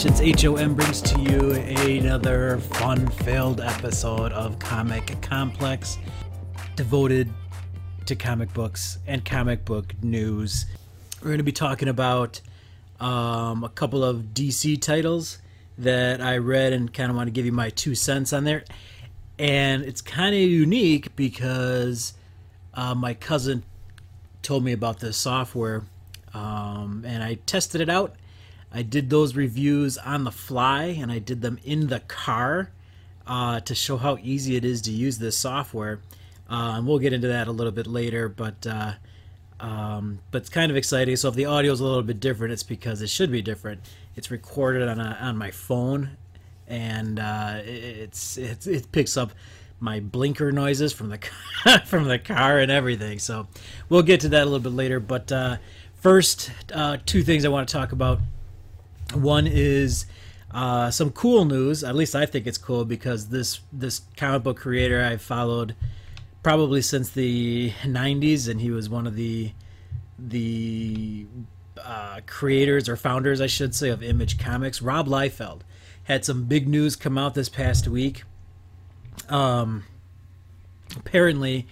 Creations HOM brings to you another fun filled episode of Comic Complex devoted to comic books and comic book news. We're going to be talking about um, a couple of DC titles that I read and kind of want to give you my two cents on there. And it's kind of unique because uh, my cousin told me about this software um, and I tested it out. I did those reviews on the fly and I did them in the car uh, to show how easy it is to use this software. Uh, and we'll get into that a little bit later, but uh, um, but it's kind of exciting. So if the audio is a little bit different, it's because it should be different. It's recorded on a, on my phone, and uh, it's, it's it picks up my blinker noises from the from the car and everything. So we'll get to that a little bit later. But uh, first, uh, two things I want to talk about. One is uh, some cool news. At least I think it's cool because this this comic book creator I've followed probably since the 90s and he was one of the the uh, creators or founders I should say of Image Comics Rob Liefeld had some big news come out this past week um, apparently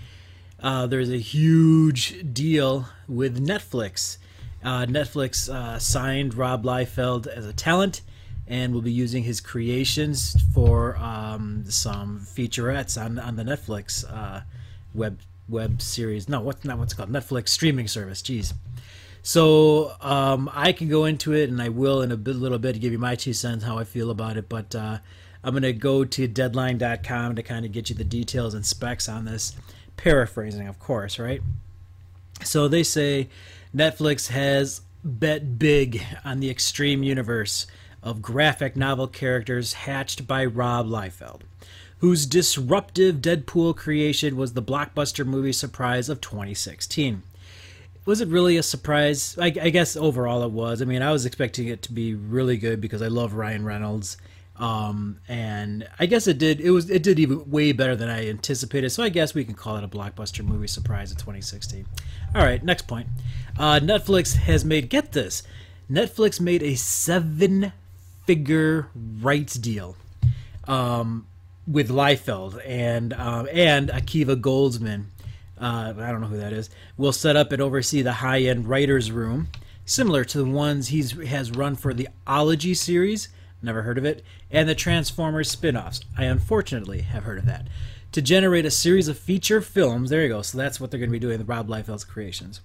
uh, there's a huge deal with Netflix uh, Netflix uh, signed Rob Liefeld as a talent and will be using his creations for um, some featurettes on, on the Netflix uh, web web series. No, what's not what's called Netflix streaming service. Jeez. So um, I can go into it, and I will in a bit, little bit to give you my two cents how I feel about it. But uh, I'm going to go to Deadline.com to kind of get you the details and specs on this. Paraphrasing, of course, right? So they say Netflix has bet big on the extreme universe of graphic novel characters hatched by Rob Liefeld whose disruptive Deadpool creation was the blockbuster movie surprise of 2016. Was it really a surprise? I, I, guess overall it was. I mean, I was expecting it to be really good because I love Ryan Reynolds, um, and I guess it did. It was it did even way better than I anticipated. So I guess we can call it a blockbuster movie surprise of 2016. All right, next point. Uh, Netflix has made get this. Netflix made a seven-figure rights deal. Um, with Liefeld and um, and Akiva Goldsman. Uh, I don't know who that is. Will set up and oversee the high-end writers' room, similar to the ones he's has run for the Ology series. Never heard of it, and the Transformers spin-offs. I unfortunately have heard of that. To generate a series of feature films, there you go. So that's what they're going to be doing. The Rob Liefeld's creations,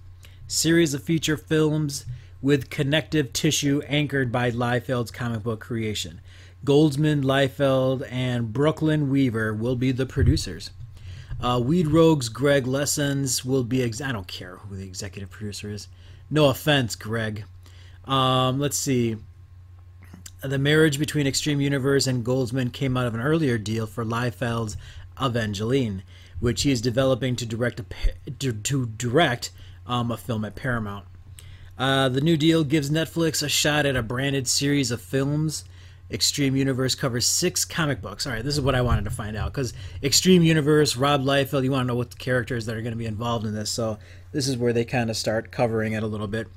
series of feature films with connective tissue anchored by Liefeld's comic book creation. Goldsman, Liefeld, and Brooklyn Weaver will be the producers. Uh, Weed Road's Greg Lessans will be. Ex- I don't care who the executive producer is. No offense, Greg. Um, let's see. The marriage between Extreme Universe and Goldsman came out of an earlier deal for Liefeld's Evangeline, which he is developing to direct a, to, to direct um, a film at Paramount. Uh, the new deal gives Netflix a shot at a branded series of films Extreme Universe covers six comic books. All right, this is what I wanted to find out because Extreme Universe, Rob Liefeld, you want to know what the characters that are going to be involved in this. So this is where they kind of start covering it a little bit.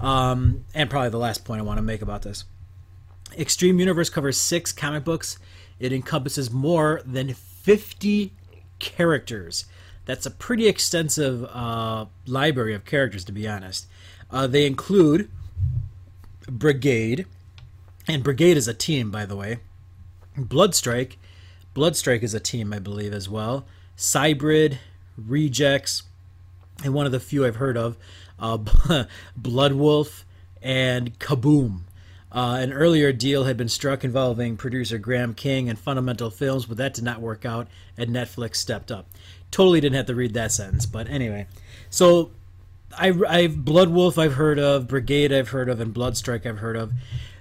Um, and probably the last point I want to make about this. Extreme Universe covers six comic books. It encompasses more than 50 characters. That's a pretty extensive uh, library of characters, to be honest. Uh, they include Brigade, and Brigade is a team, by the way. Bloodstrike, Bloodstrike is a team, I believe, as well. Cybrid, Rejects, and one of the few I've heard of, uh, Bloodwolf, and Kaboom. Uh, an earlier deal had been struck involving producer Graham King and Fundamental Films, but that did not work out, and Netflix stepped up. Totally didn't have to read that sentence, but anyway. So, I, I've Bloodwolf I've heard of, Brigade I've heard of, and Bloodstrike I've heard of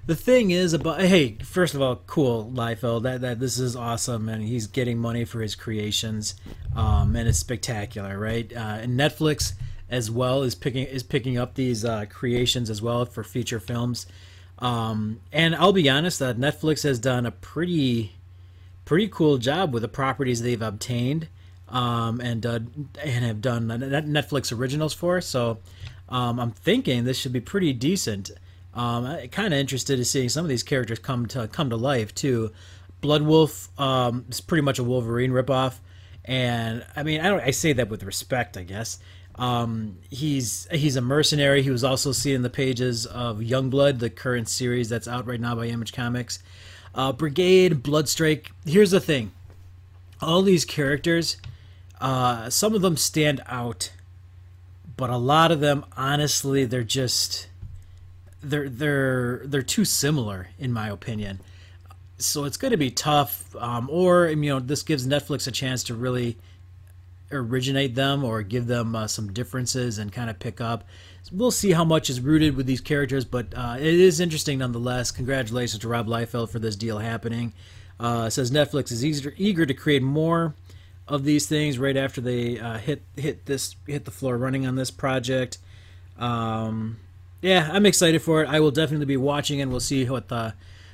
the thing is about hey, first of all, cool Liefeld. That that this is awesome, and he's getting money for his creations, um, and it's spectacular, right? Uh, and Netflix as well is picking is picking up these uh, creations as well for feature films. Um, and I'll be honest that Netflix has done a pretty pretty cool job with the properties they've obtained um, and uh, and have done Netflix originals for. So um, I'm thinking this should be pretty decent. Um, kind of interested to seeing some of these characters come to come to life too. Blood Wolf um, is pretty much a Wolverine ripoff, and I mean I don't I say that with respect, I guess. Um, he's he's a mercenary. He was also seen in the pages of Youngblood, the current series that's out right now by Image Comics. Uh, Brigade, Bloodstrike. Here's the thing: all these characters, uh, some of them stand out, but a lot of them, honestly, they're just they're they're they're too similar in my opinion. So it's going to be tough. Um, or you know, this gives Netflix a chance to really originate them or give them uh, some differences and kind of pick up. We'll see how much is rooted with these characters, but uh, it is interesting nonetheless. Congratulations to Rob Liefeld for this deal happening. Uh, says Netflix is eager, eager to create more of these things right after they uh, hit hit this hit the floor running on this project. Um, yeah, I'm excited for it. I will definitely be watching, and we'll see what the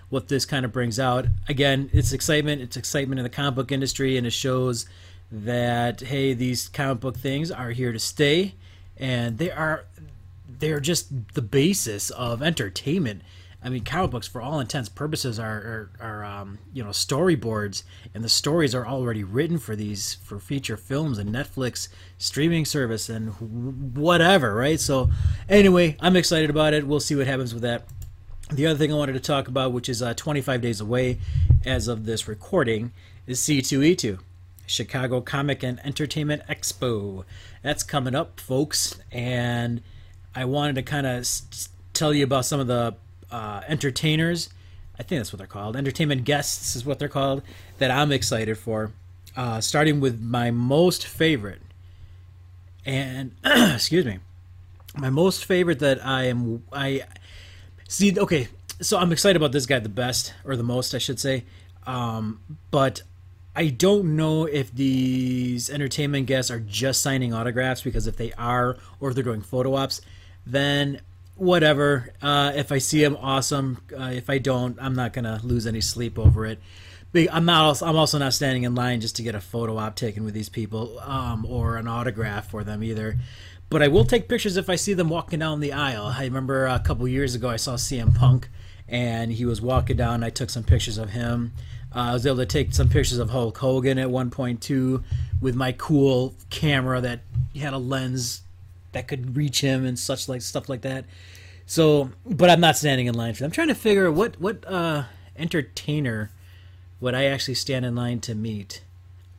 what this kind of brings out. Again, it's excitement. It's excitement in the comic book industry, and it shows that hey, these comic book things are here to stay, and they are they're just the basis of entertainment. I mean, comic books, for all intents purposes, are are, are um, you know storyboards, and the stories are already written for these for feature films and Netflix streaming service and whatever, right? So, anyway, I'm excited about it. We'll see what happens with that. The other thing I wanted to talk about, which is uh, 25 days away as of this recording, is C2E2. Chicago Comic and Entertainment Expo. That's coming up, folks, and I wanted to kind of tell you about some of the uh, entertainers. I think that's what they're called. Entertainment guests is what they're called. That I'm excited for. Uh, starting with my most favorite, and excuse me, my most favorite that I am I see. Okay, so I'm excited about this guy the best or the most, I should say. Um, but I don't know if these entertainment guests are just signing autographs because if they are, or if they're doing photo ops, then whatever. Uh, if I see them, awesome. Uh, if I don't, I'm not gonna lose any sleep over it. But I'm not. Also, I'm also not standing in line just to get a photo op taken with these people um, or an autograph for them either. But I will take pictures if I see them walking down the aisle. I remember a couple years ago I saw CM Punk, and he was walking down. I took some pictures of him. Uh, I was able to take some pictures of Hulk Hogan at one point too, with my cool camera that had a lens that could reach him and such like stuff like that. So, but I'm not standing in line for them. I'm trying to figure what what uh, entertainer would I actually stand in line to meet.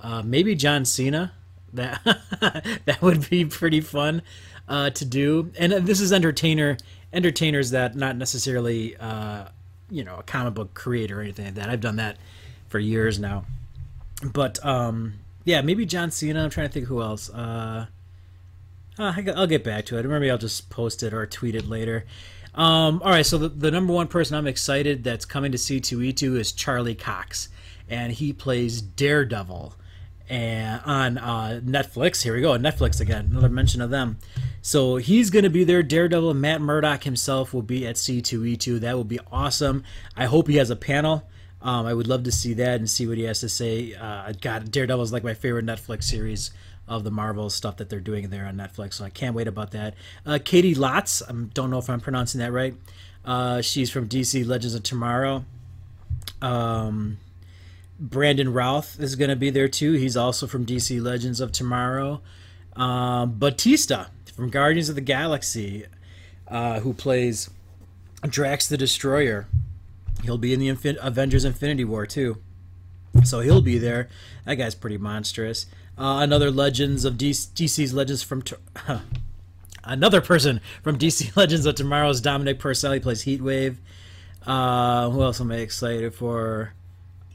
Uh, maybe John Cena. That that would be pretty fun uh, to do. And uh, this is entertainer entertainers that not necessarily uh, you know a comic book creator or anything like that. I've done that for years now. But um, yeah, maybe John Cena. I'm trying to think who else. Uh, uh, I'll get back to it. Maybe I'll just post it or tweet it later. Um, all right, so the, the number one person I'm excited that's coming to C2E2 is Charlie Cox, and he plays Daredevil on uh, Netflix. Here we go, Netflix again. Another mention of them. So he's going to be there. Daredevil. Matt Murdock himself will be at C2E2. That will be awesome. I hope he has a panel. Um, I would love to see that and see what he has to say. Uh, God, Daredevil is like my favorite Netflix series of the Marvel stuff that they're doing there on Netflix. So I can't wait about that. Uh, Caity Lotz, I don't know if I'm pronouncing that right. Uh, she's from DC Legends of Tomorrow. Um, Brandon Routh is going to be there too. He's also from DC Legends of Tomorrow. Um, Batista from Guardians of the Galaxy, uh, who plays Drax the Destroyer. He'll be in the Infin- Avengers Infinity War too. So he'll be there. That guy's pretty monstrous. Uh, another Legends of DC- DC's Legends from. Huh. Another person from DC Legends of Tomorrow is Dominic Purcell. He plays Heatwave. Uh, who else am I excited for?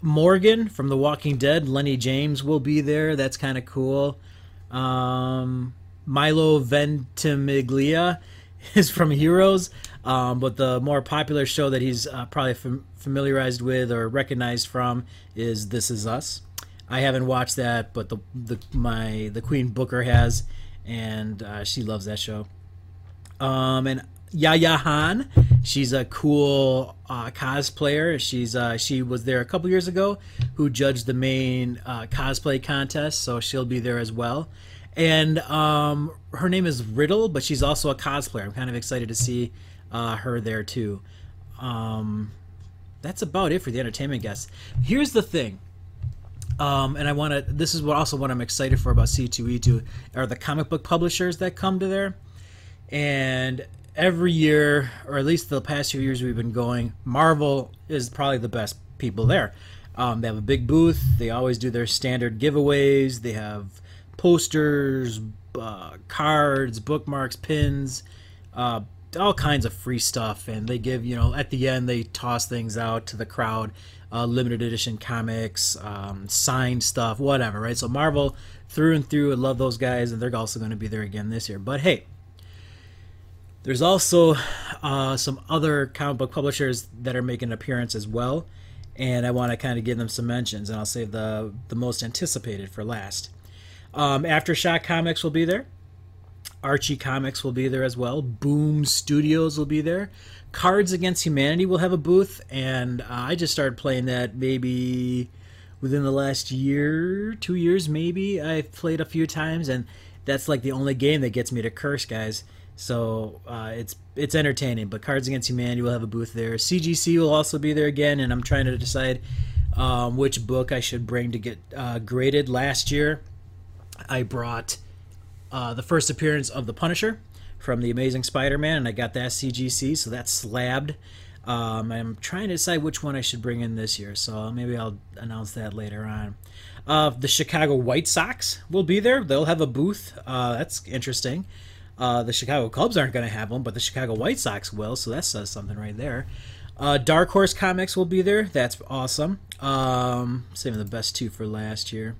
Morgan from The Walking Dead. Lenny James will be there. That's kind of cool. Um, Milo Ventimiglia is from Heroes. Um, but the more popular show that he's uh, probably fam- familiarized with or recognized from is This Is Us. I haven't watched that, but the the my the Queen Booker has, and uh, she loves that show. Um, and Yaya Han, she's a cool uh, cosplayer. She's uh, she was there a couple years ago, who judged the main uh, cosplay contest, so she'll be there as well. And um, her name is Riddle, but she's also a cosplayer. I'm kind of excited to see uh, her there too. Um, that's about it for the entertainment guests. Here's the thing. Um, and I want to. This is what also what I'm excited for about C2E2 are the comic book publishers that come to there. And every year, or at least the past few years we've been going, Marvel is probably the best people there. Um, they have a big booth. They always do their standard giveaways. They have posters, uh, cards, bookmarks, pins, uh, all kinds of free stuff. And they give, you know, at the end, they toss things out to the crowd uh, limited edition comics, um, signed stuff, whatever, right? So Marvel through and through, I love those guys, and they're also going to be there again this year. But hey, there's also uh, some other comic book publishers that are making an appearance as well, and I want to kind of give them some mentions, and I'll save the the most anticipated for last. Um, Aftershock Comics will be there. Archie Comics will be there as well. Boom Studios will be there. Cards Against Humanity will have a booth, and uh, I just started playing that maybe within the last year, two years maybe. I've played a few times, and that's like the only game that gets me to curse, guys. So uh, it's it's entertaining. But Cards Against Humanity will have a booth there. CGC will also be there again, and I'm trying to decide um, which book I should bring to get uh, graded. Last year, I brought uh, the first appearance of the Punisher from the Amazing Spider-Man, and I got that CGC, so that's slabbed. Um, I'm trying to decide which one I should bring in this year, so maybe I'll announce that later on. Uh, the Chicago White Sox will be there. They'll have a booth. Uh, that's interesting. Uh, the Chicago Cubs aren't going to have them, but the Chicago White Sox will, so that says something right there. Uh, Dark Horse Comics will be there. That's awesome. Um, saving the best two for last year.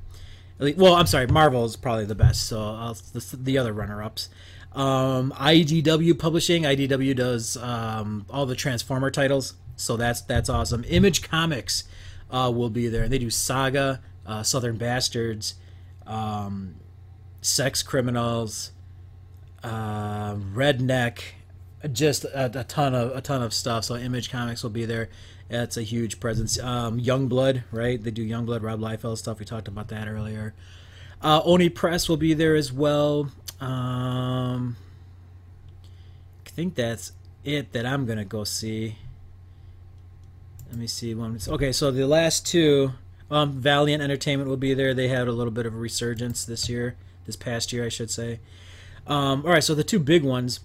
Well, I'm sorry, Marvel is probably the best, so the, the, other runner-ups. Um, IDW Publishing. IDW does um, all the Transformer titles, so that's that's awesome. Image Comics uh, will be there, and they do Saga, uh, Southern Bastards, um, Sex Criminals, uh, redneck, just a, a, ton of a ton of stuff. So Image Comics will be there. That's a huge presence. Um, Youngblood, right? They do Youngblood, Rob Liefeld stuff. We talked about that earlier. Uh, Oni Press will be there as well. Um, I think that's it that I'm gonna go see. Let me see one. Okay, so the last two, um, Valiant Entertainment will be there. They had a little bit of a resurgence this year, this past year, I should say. Um, all right, so the two big ones,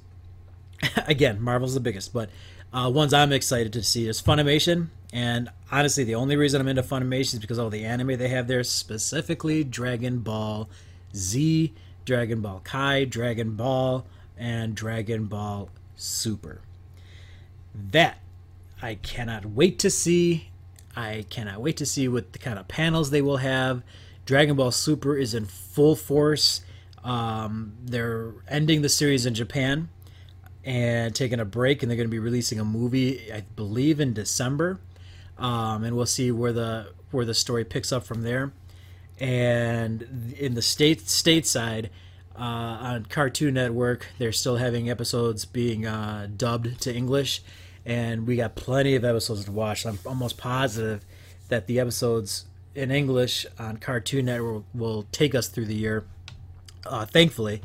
again, Marvel's the biggest, but uh, ones I'm excited to see is Funimation. And honestly, the only reason I'm into Funimation is because all the anime they have there, specifically Dragon Ball Z, Dragon Ball Kai, Dragon Ball, and Dragon Ball Super. That I cannot wait to see. I cannot wait to see what the kind of panels they will have. Dragon Ball Super is in full force. Um, they're ending the series in Japan and taking a break, and they're going to be releasing a movie, I believe, in December. Um, and we'll see where the where the story picks up from there. And in the state stateside, uh, on Cartoon Network, they're still having episodes being uh, dubbed to English, and we got plenty of episodes to watch. I'm almost positive that the episodes in English on Cartoon Network will take us through the year uh, thankfully.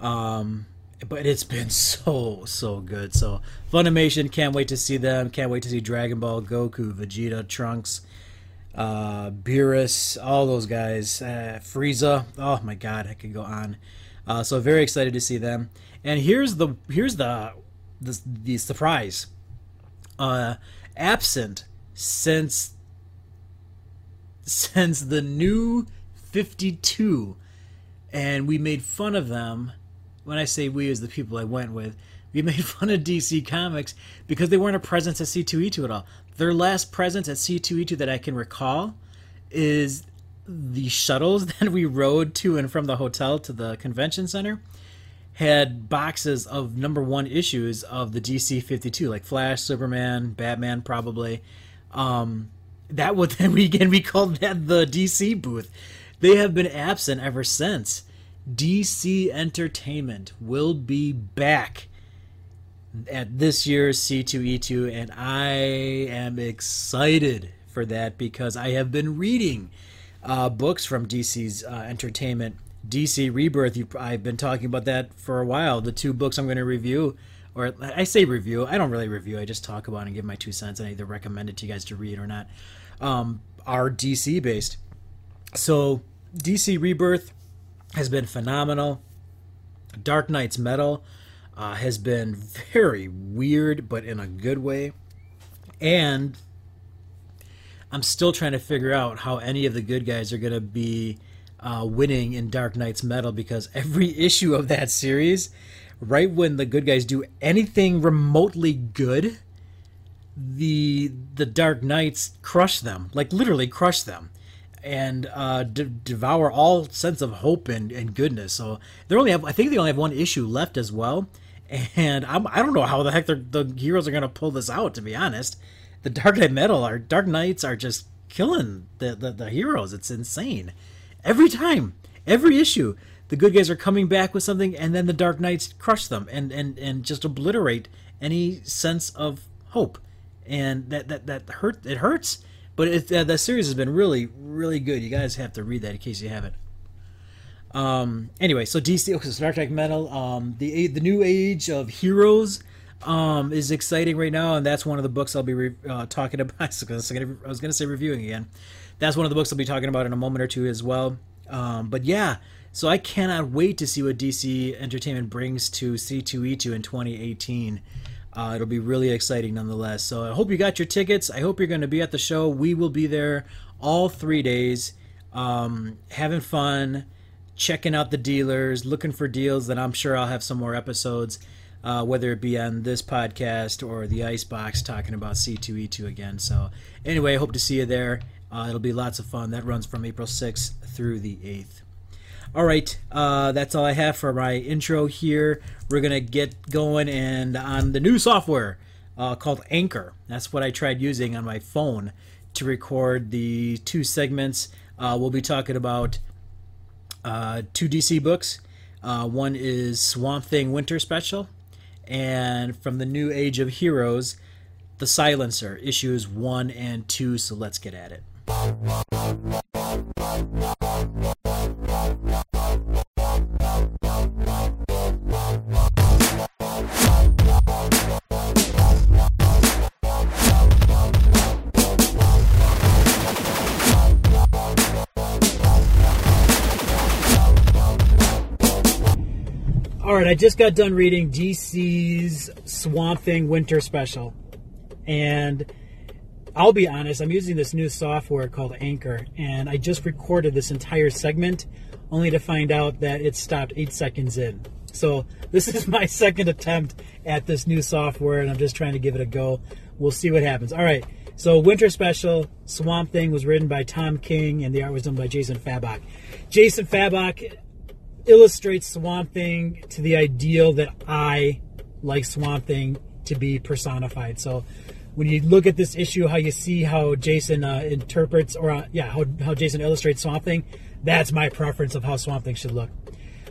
Um, but it's been so so good. So Funimation can't wait to see them. Can't wait to see Dragon Ball, Goku, Vegeta, Trunks, uh, Beerus, all those guys, uh, Frieza. Oh my God, I could go on. Uh, so very excited to see them. And here's the here's the the, the surprise. Uh, absent since since the new 52 and we made fun of them. When I say we, as the people I went with, we made fun of DC Comics because they weren't a presence at C2E2 at all. Their last presence at C2E2 that I can recall is the shuttles that we rode to and from the hotel to the convention center had boxes of number one issues of the DC 52, like Flash, Superman, Batman, probably. Um, that would then we again we called that the DC booth they have been absent ever since. DC Entertainment will be back at this year's C2E2, and I am excited for that because I have been reading uh, books from DC's uh, Entertainment. DC Rebirth, you, I've been talking about that for a while. The two books I'm going to review or I say review. I don't really review. I just talk about and give my two cents, and I either recommend it to you guys to read or not. Um, are DC based. So DC Rebirth has been phenomenal. Dark Nights Metal uh, has been very weird, but in a good way. And I'm still trying to figure out how any of the good guys are going to be uh, winning in Dark Nights Metal because every issue of that series, right when the good guys do anything remotely good, the the Dark Knights crush them, like literally crush them and uh, de- devour all sense of hope and, and goodness. So they only have, I think they only have one issue left as well. And I'm, I don't know how the heck the heroes are going to pull this out. To be honest, the Dark Knight Metal, our Dark Knights are just killing the, the, the heroes. It's insane. Every time, every issue, the good guys are coming back with something, and then the Dark Knights crush them and and and just obliterate any sense of hope. And that that that hurt. It hurts but it, uh, the series has been really, really good. You guys have to read that in case you haven't. Um, anyway, so DC, okay, Star Trek Metal, um, the the new age of heroes, um, is exciting right now, and that's one of the books I'll be re- uh, talking about. I was going to say reviewing again. That's one of the books I'll be talking about in a moment or two as well. Um, but yeah, so I cannot wait to see what DC Entertainment brings to C2E2 in 2018. Uh, it'll be really exciting nonetheless. So I hope you got your tickets. I hope you're going to be at the show. We will be there all three days, um, having fun, checking out the dealers, looking for deals. That I'm sure I'll have some more episodes, uh, whether it be on this podcast or the Icebox, talking about C2E2 again. So anyway, I hope to see you there. Uh, it'll be lots of fun. That runs from April 6th through the 8th. All right, uh, that's all I have for my intro here. We're gonna get going and on the new software uh, called Anchor. That's what I tried using on my phone to record the two segments. Uh, we'll be talking about uh, two DC books. Uh, one is Swamp Thing Winter Special, and from the New Age of Heroes, The Silencer, issues one and two. So let's get at it. All right, I just got done reading DC's Swamp Thing Winter Special, and I'll be honest, I'm using this new software called Anchor, and I just recorded this entire segment only to find out that it stopped eight seconds in. So this is my second attempt at this new software, and I'm just trying to give it a go. We'll see what happens. All right, so Winter Special Swamp Thing was written by Tom King, and the art was done by Jason Fabok. Jason Fabok illustrates Swamp Thing to the ideal that I like Swamp Thing to be personified. So when you look at this issue, how you see how Jason uh, interprets, or uh, yeah, how, how Jason illustrates Swamp Thing, that's my preference of how Swamp Thing should look.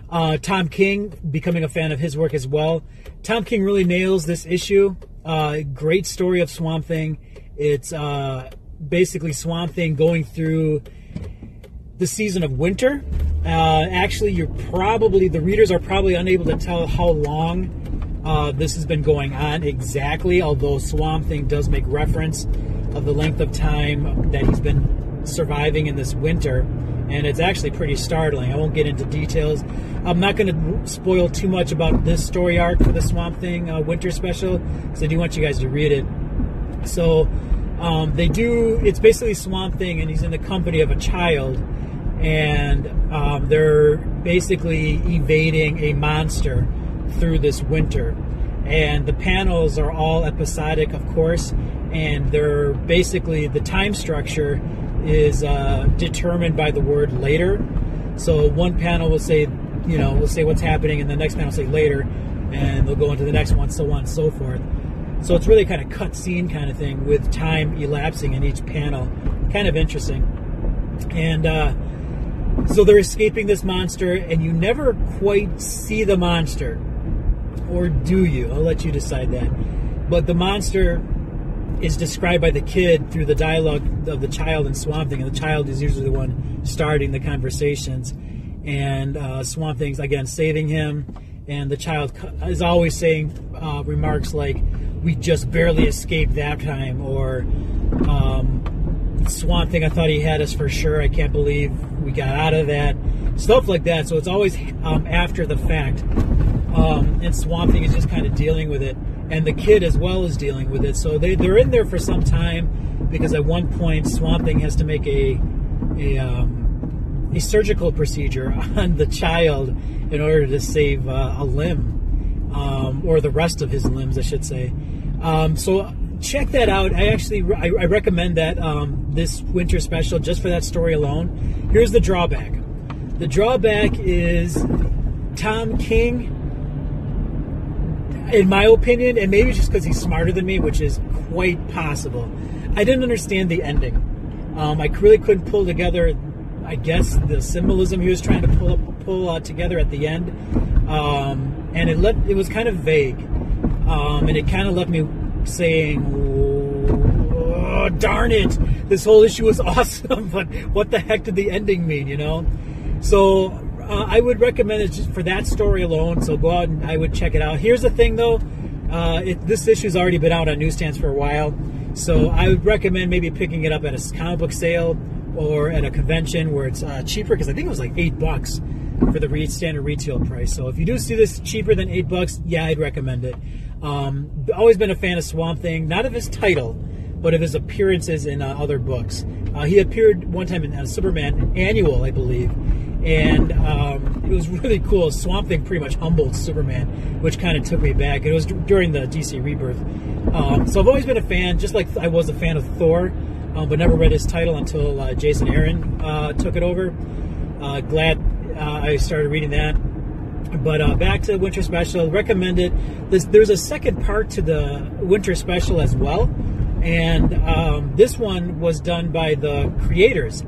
Uh, Tom King, becoming a fan of his work as well. Tom King really nails this issue. Uh, great story of Swamp Thing. It's uh, basically Swamp Thing going through the season of winter. Uh, actually, you're probably the readers are probably unable to tell how long uh, this has been going on exactly. Although Swamp Thing does make reference of the length of time that he's been surviving in this winter, and it's actually pretty startling. I won't get into details. I'm not going to spoil too much about this story arc for the Swamp Thing uh, winter special because I do want you guys to read it. So. Um, they do. It's basically Swamp Thing, and he's in the company of a child, and um, they're basically evading a monster through this winter. And the panels are all episodic, of course, and they're basically the time structure is uh, determined by the word later. So one panel will say, you know, we'll say what's happening, and the next panel will say later, and they'll go into the next one, so on and so forth. So it's really kind of cut scene kind of thing with time elapsing in each panel. Kind of interesting. And uh, so they're escaping this monster, and you never quite see the monster. Or do you? I'll let you decide that. But the monster is described by the kid through the dialogue of the child and Swamp Thing, and the child is usually the one starting the conversations. And uh, Swamp Thing's again saving him, and the child is always saying uh, remarks like, "We just barely escaped that time," or um, "Swamp Thing, I thought he had us for sure. I can't believe we got out of that." Stuff like that. So it's always um, after the fact, um, and Swamp Thing is just kind of dealing with it, and the kid as well is dealing with it. So they they're in there for some time because at one point Swamp Thing has to make a a um, a surgical procedure on the child in order to save uh, a limb, um, or the rest of his limbs, I should say. Um, so check that out. I actually I, I recommend that um, this winter special just for that story alone. Here's the drawback. The drawback is Tom King, in my opinion, and maybe just because he's smarter than me, which is quite possible. I didn't understand the ending. Um, I really couldn't pull together I guess the symbolism he was trying to pull pull uh, together at the end, um, and it let it was kind of vague, um, and it kind of left me saying, oh, "Darn it, this whole issue was awesome, but what the heck did the ending mean?" You know, so uh, I would recommend it just for that story alone. So go out and I would check it out. Here's the thing, though, uh, it, this issue's already been out on newsstands for a while, so I would recommend maybe picking it up at a comic book sale or at a convention where it's uh, cheaper because I think it was like eight bucks for the standard retail price. So if you do see this cheaper than eight bucks, yeah, I'd recommend it. Um, always been a fan of Swamp Thing, not of his title, but of his appearances in uh, other books. Uh, he appeared one time in a Superman annual, I believe, and um, it was really cool. Swamp Thing pretty much humbled Superman, which kind of took me back. It was d- during the DC Rebirth. Um, so I've always been a fan, just like I was a fan of Thor um, but never read his title until uh, Jason Aaron uh, took it over. Uh, glad uh, I started reading that. But uh, back to the Winter Special, recommend it. There's, there's, a second part to the Winter Special as well, and um, this one was done by the creators,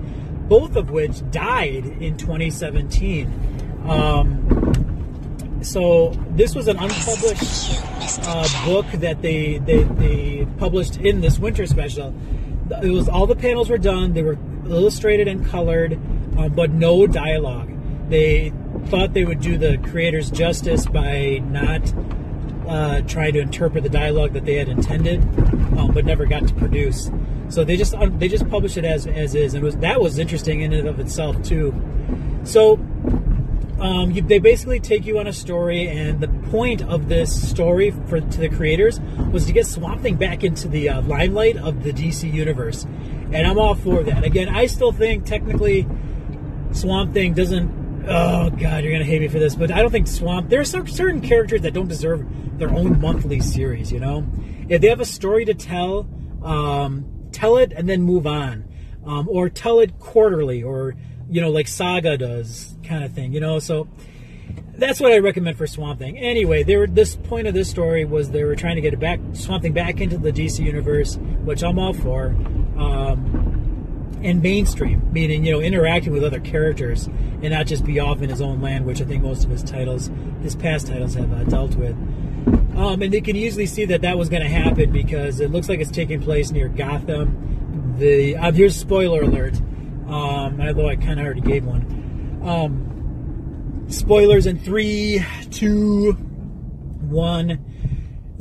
both of which died in 2017. Um, so this was an unpublished uh, book that they, they they published in this Winter Special it was all the panels were done. They were illustrated and colored, um, but no dialogue. They thought they would do the creators justice by not uh, trying to interpret the dialogue that they had intended, um, but never got to produce. So they just they just published it as as is, and was that was interesting in and of itself too. So um, you, they basically take you on a story, and the point of this story for to the creators was to get Swamp Thing back into the uh, limelight of the DC universe, and I'm all for that. Again, I still think technically Swamp Thing doesn't. Oh God, you're gonna hate me for this, but I don't think Swamp. There are some certain characters that don't deserve their own monthly series. You know, if they have a story to tell, um, tell it and then move on, um, or tell it quarterly, or you know, like Saga does, kind of thing, you know. So that's what I recommend for Swamp Thing. Anyway, they were this point of this story was they were trying to get it back Swamp Thing back into the DC universe, which I'm all for. Um, and mainstream, meaning you know interacting with other characters and not just be off in his own land, which I think most of his titles, his past titles, have uh, dealt with. Um, and they can easily see that that was going to happen because it looks like it's taking place near Gotham. The uh, here's spoiler alert. Um, although I kind of already gave one. Um, spoilers in three, two, one,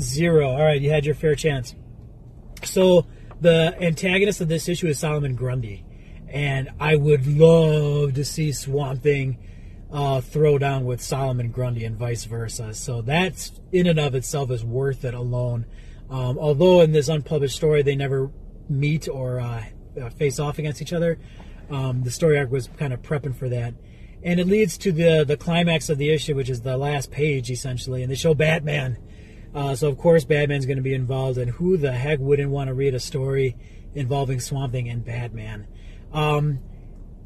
zero. All right, you had your fair chance. So the antagonist of this issue is Solomon Grundy, and I would love to see Swamp Thing uh, throw down with Solomon Grundy and vice versa. So that's in and of itself is worth it alone. Um, although in this unpublished story they never meet or uh, face off against each other, um, the story arc was kind of prepping for that, and it leads to the the climax of the issue, which is the last page essentially, and they show Batman. Uh, so of course Batman's going to be involved, and who the heck wouldn't want to read a story involving Swamp Thing and Batman? Um,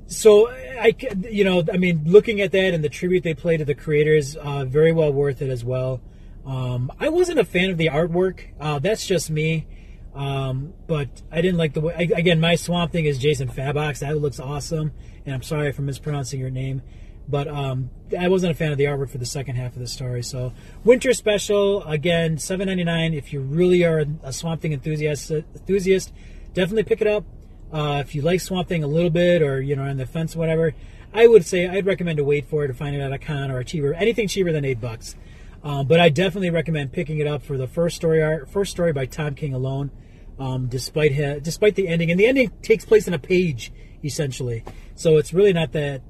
so I, you know, I mean, looking at that and the tribute they play to the creators, uh, very well worth it as well. Um, I wasn't a fan of the artwork. Uh, that's just me. Um, but I didn't like the way. I, again, my Swamp Thing is Jason Fabox. That looks awesome, and I'm sorry for mispronouncing your name. But um, I wasn't a fan of the artwork for the second half of the story. So winter special again, seven ninety nine. If you really are a Swamp Thing enthusiast, enthusiast, definitely pick it up. Uh, if you like Swamp Thing a little bit, or you know, on the fence, whatever, I would say I'd recommend to wait for it to find it at a con or a cheaper, anything cheaper than eight bucks. Um, but I definitely recommend picking it up for the first story art, first story by Tom King alone. Um, despite his, despite the ending, and the ending takes place in a page essentially, so it's really not that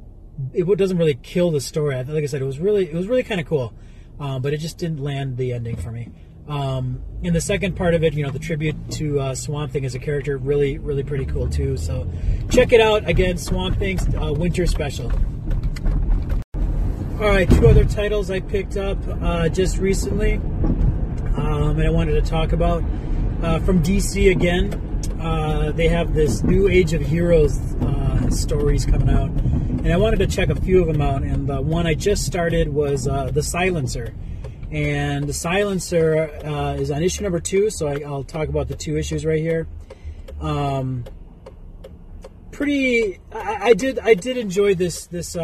it doesn't really kill the story. Like I said, it was really it was really kind of cool, um, but it just didn't land the ending for me. Um, and the second part of it, you know, the tribute to uh, Swamp Thing as a character, really really pretty cool too. So check it out again, Swamp Thing's uh, Winter Special. All right, two other titles I picked up uh, just recently, um, and I wanted to talk about uh, from DC again. Uh, they have this new Age of Heroes uh, stories coming out, and I wanted to check a few of them out. And the one I just started was uh, The Silencer, and The Silencer uh, is on issue number two. So I, will talk about the two issues right here. Um, pretty, I, I, did I did enjoy this this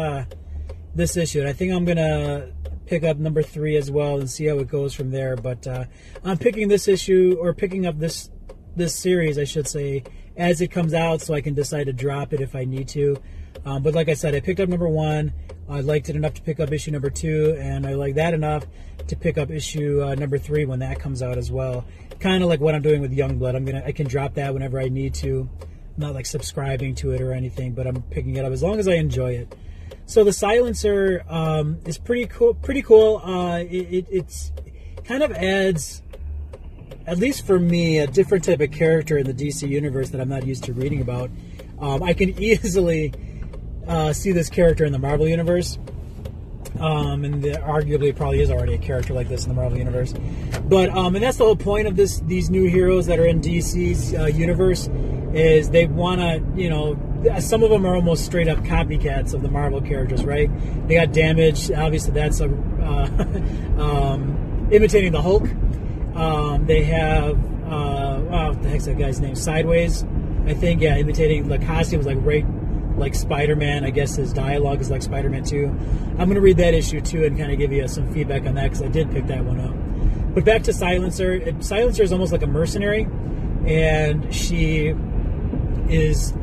this issue. And I think I'm gonna pick up number three as well and see how it goes from there. But uh, I'm picking this issue or picking up this this series, I should say, as it comes out, so I can decide to drop it if I need to. Um, but like I said, I picked up number one. I liked it enough to pick up issue number two, and I like that enough to pick up issue uh, number three when that comes out as well. Kind of like what I'm doing with Youngblood. I'm gonna I can drop that whenever I need to. I'm not like subscribing to it or anything, but I'm picking it up as long as I enjoy it. So the silencer um, is pretty cool. Pretty cool. Uh, it, it, it's kind of adds, at least for me, a different type of character in the DC universe that I'm not used to reading about. Um, I can easily uh, see this character in the Marvel universe. Um, and there arguably probably is already a character like this in the Marvel universe. But um, and that's the whole point of this these new heroes that are in DC's uh, universe is they want to you know some of them are almost straight up copycats of the Marvel characters, right? They got damage. Obviously, that's a, uh, um, imitating the Hulk. Um, they have uh, oh, what the heck's that guy's name? Sideways, I think. Yeah, imitating the was like right like Spider-Man. I guess his dialogue is like Spider-Man too. I'm gonna read that issue too and kind of give you some feedback on that because I did pick that one up. But back to Silencer. Silencer is almost like a mercenary, and she is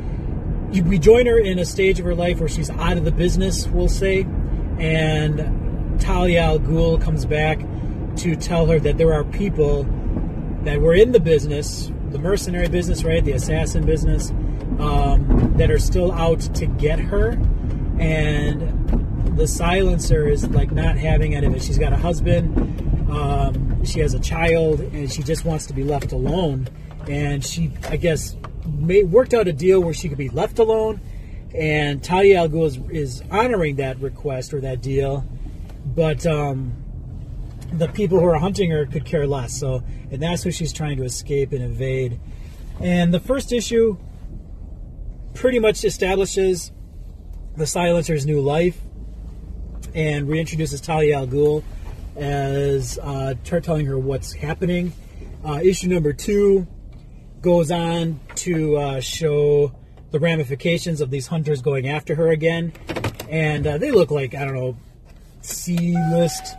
we join her in a stage of her life where she's out of the business, we'll say, and Talia al Ghul comes back to tell her that there are people that were in the business, the mercenary business, right, the assassin business, um, that are still out to get her, and the silencer is like not having any of it. She's got a husband, um, she has a child, and she just wants to be left alone. And she, I guess, made, worked out a deal where she could be left alone, and Talia al Ghul is, is, honoring that request or that deal, but um, the people who are hunting her could care less. So, and that's who she's trying to escape and evade. And the first issue pretty much establishes the Silencer's new life and reintroduces Talia al Ghul as uh, telling her what's happening. Uh, issue number two goes on to uh, show the ramifications of these hunters going after her again, and uh, they look like I don't know C list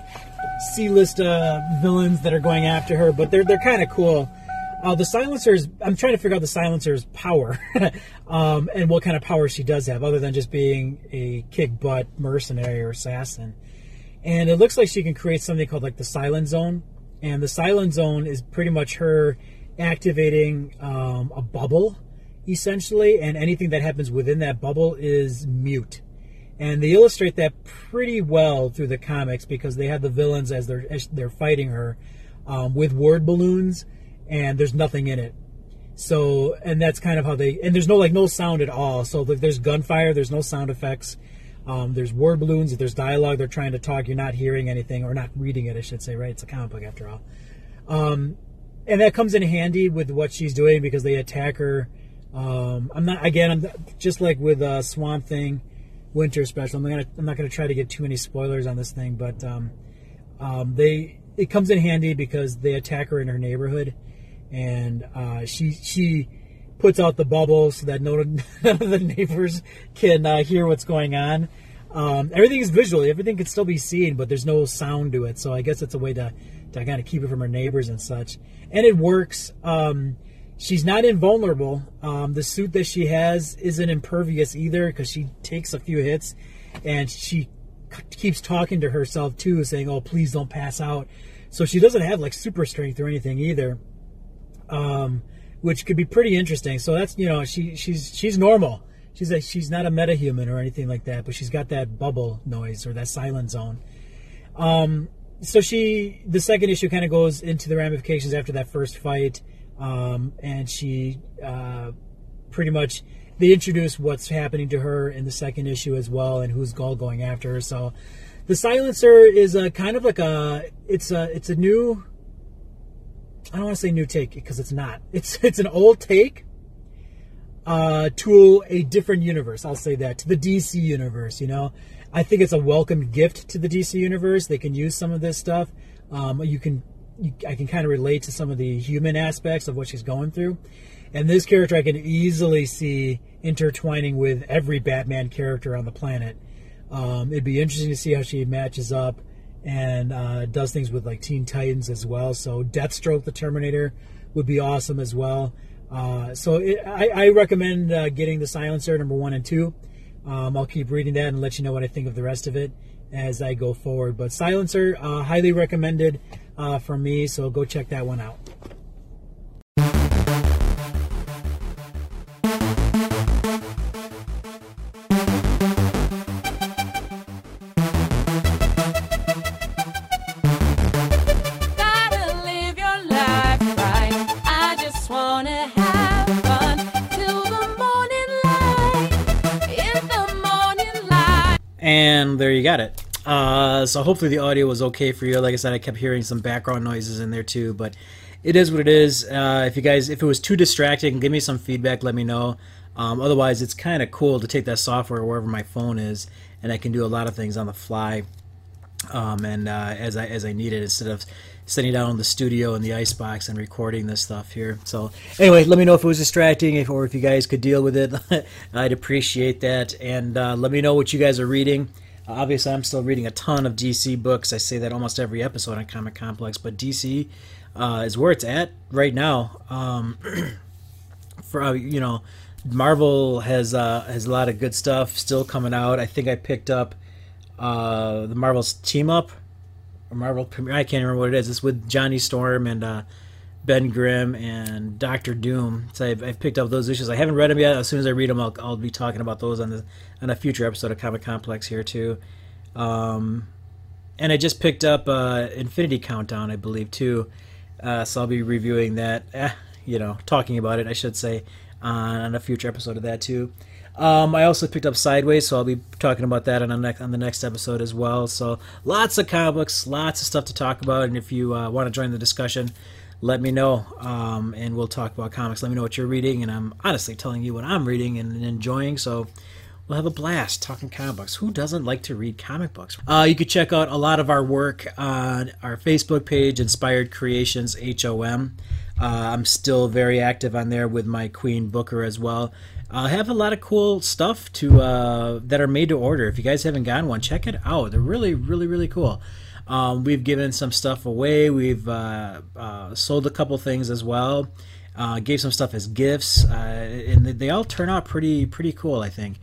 C list uh, villains that are going after her, but they're they're kind of cool. Uh, the silencers, I'm trying to figure out the silencer's power um, and what kind of power she does have, other than just being a kick butt mercenary or assassin. And it looks like she can create something called like the silent zone. And the silent zone is pretty much her activating um, a bubble, essentially, and anything that happens within that bubble is mute. And they illustrate that pretty well through the comics because they have the villains as they're as they're fighting her um, with word balloons, and there's nothing in it. So, and that's kind of how they. And there's no like no sound at all. So there's gunfire. There's no sound effects. Um, there's word balloons. If there's dialogue, they're trying to talk. You're not hearing anything or not reading it. I should say, right? It's a comic book after all. Um, and that comes in handy with what she's doing because they attack her. Um, I'm not again. I'm just like with uh, Swamp Thing, Winter Special. I'm not gonna. I'm not gonna try to get too many spoilers on this thing, but um, um, they it comes in handy because they attack her in her neighborhood, and uh, she she puts out the bubble so that none of the neighbors can uh, hear what's going on. Um, everything is visual. Everything can still be seen, but there's no sound to it. So I guess it's a way to to kind of keep it from her neighbors and such. And it works. Um, she's not invulnerable. Um, the suit that she has isn't impervious either because she takes a few hits, and she keeps talking to herself too, saying, "Oh, please don't pass out." So she doesn't have like super strength or anything either, um, which could be pretty interesting. So that's you know she she's she's normal. She's a, she's not a metahuman or anything like that, but she's got that bubble noise or that silent zone. Um, so she the second issue kind of goes into the ramifications after that first fight, um, and she uh, pretty much they introduce what's happening to her in the second issue as well, and who's all going after her. So, the silencer is a kind of like a it's a it's a new. I don't want to say new take because it's not. It's it's an old take uh, to a different universe. I'll say that to the DC universe. You know, I think it's a welcome gift to the DC universe. They can use some of this stuff. Um, you can, you, I can kind of relate to some of the human aspects of what she's going through. And this character I can easily see intertwining with every Batman character on the planet. Um, it'd be interesting to see how she matches up and uh, does things with like Teen Titans as well. So Deathstroke, the Terminator, would be awesome as well. Uh, so it, I, I, recommend uh, getting the Silencer number one and two. Um, I'll keep reading that and let you know what I think of the rest of it as I go forward. But Silencer, uh, highly recommended uh, from me. So go check that one out. Uh, so hopefully the audio was okay for you. Like I said, I kept hearing some background noises in there too, but it is what it is. Uh, if you guys, if it was too distracting, give me some feedback. Let me know. Um, otherwise, it's kind of cool to take that software wherever my phone is, and I can do a lot of things on the fly, um, and uh, as I as I need it instead of sitting down in the studio in the icebox and recording this stuff here. So anyway, let me know if it was distracting, if, or if you guys could deal with it. I'd appreciate that, and uh, let me know what you guys are reading. Uh, obviously, I'm still reading a ton of DC books. I say that almost every episode on Comic Complex, but DC uh, is where it's at right now. Um, for uh, you know, Marvel has uh, has a lot of good stuff still coming out. I think I picked up uh, the Marvel's team up, or Marvel. I can't remember what it is. It's with Johnny Storm and uh, Ben Grimm and Doctor Doom. So I've, I've, picked up those issues. I haven't read them yet. As soon as I read them, I'll, I'll be talking about those on the on a future episode of Comic Complex here too. Um, and I just picked up uh, Infinity Countdown, I believe too. Uh, so I'll be reviewing that. Eh, you know, talking about it, I should say, on, on a future episode of that too. Um, I also picked up Sideways, so I'll be talking about that on the next on the next episode as well. So lots of comic books, lots of stuff to talk about, and if you uh, want to join the discussion, let me know um, and we'll talk about comics. Let me know what you're reading, and I'm honestly telling you what I'm reading and enjoying. So we'll have a blast talking comic books. Who doesn't like to read comic books? Uh, you can check out a lot of our work on our Facebook page, Inspired Creations HOM. Uh, I'm still very active on there with my Queen Booker as well. I have a lot of cool stuff to uh, that are made to order. If you guys haven't gotten one, check it out. They're really, really, really cool. Um, we've given some stuff away. We've uh, uh, sold a couple things as well. Uh, gave some stuff as gifts, uh, and they all turn out pretty pretty cool. I think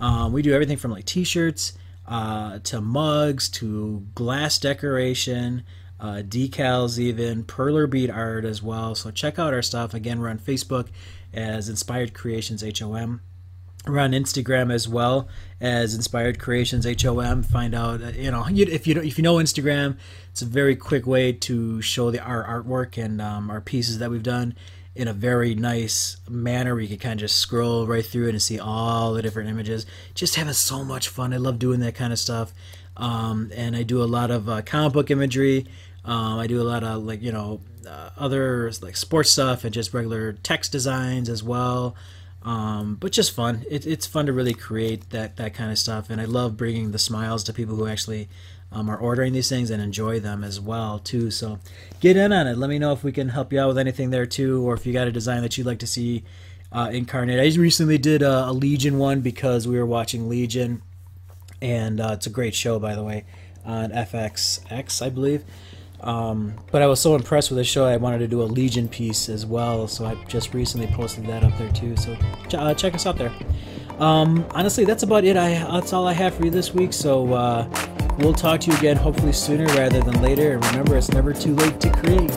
um, we do everything from like T-shirts uh, to mugs to glass decoration, uh, decals, even perler bead art as well. So check out our stuff. Again, we're on Facebook as Inspired Creations HOM. We're on Instagram as well as Inspired Creations HOM. Find out, uh, you know, if you if you know Instagram, it's a very quick way to show the our artwork and um, our pieces that we've done in a very nice manner. Where you can kind of just scroll right through it and see all the different images. Just having so much fun. I love doing that kind of stuff. Um, and I do a lot of uh, comic book imagery. Um, I do a lot of like you know uh, other like sports stuff and just regular text designs as well. Um, but just fun. It, it's fun to really create that that kind of stuff, and I love bringing the smiles to people who actually um, are ordering these things and enjoy them as well too. So get in on it. Let me know if we can help you out with anything there too, or if you got a design that you'd like to see uh, incarnate. I just recently did a, a, Legion one because we were watching Legion, and uh, it's a great show by the way on FXX, I believe. Um, but I was so impressed with the show, I wanted to do a Legion piece as well. So I just recently posted that up there too. So ch- uh, check us out there. Um, honestly, that's about it. I that's all I have for you this week. So uh, we'll talk to you again, hopefully sooner rather than later. And remember, it's never too late to create.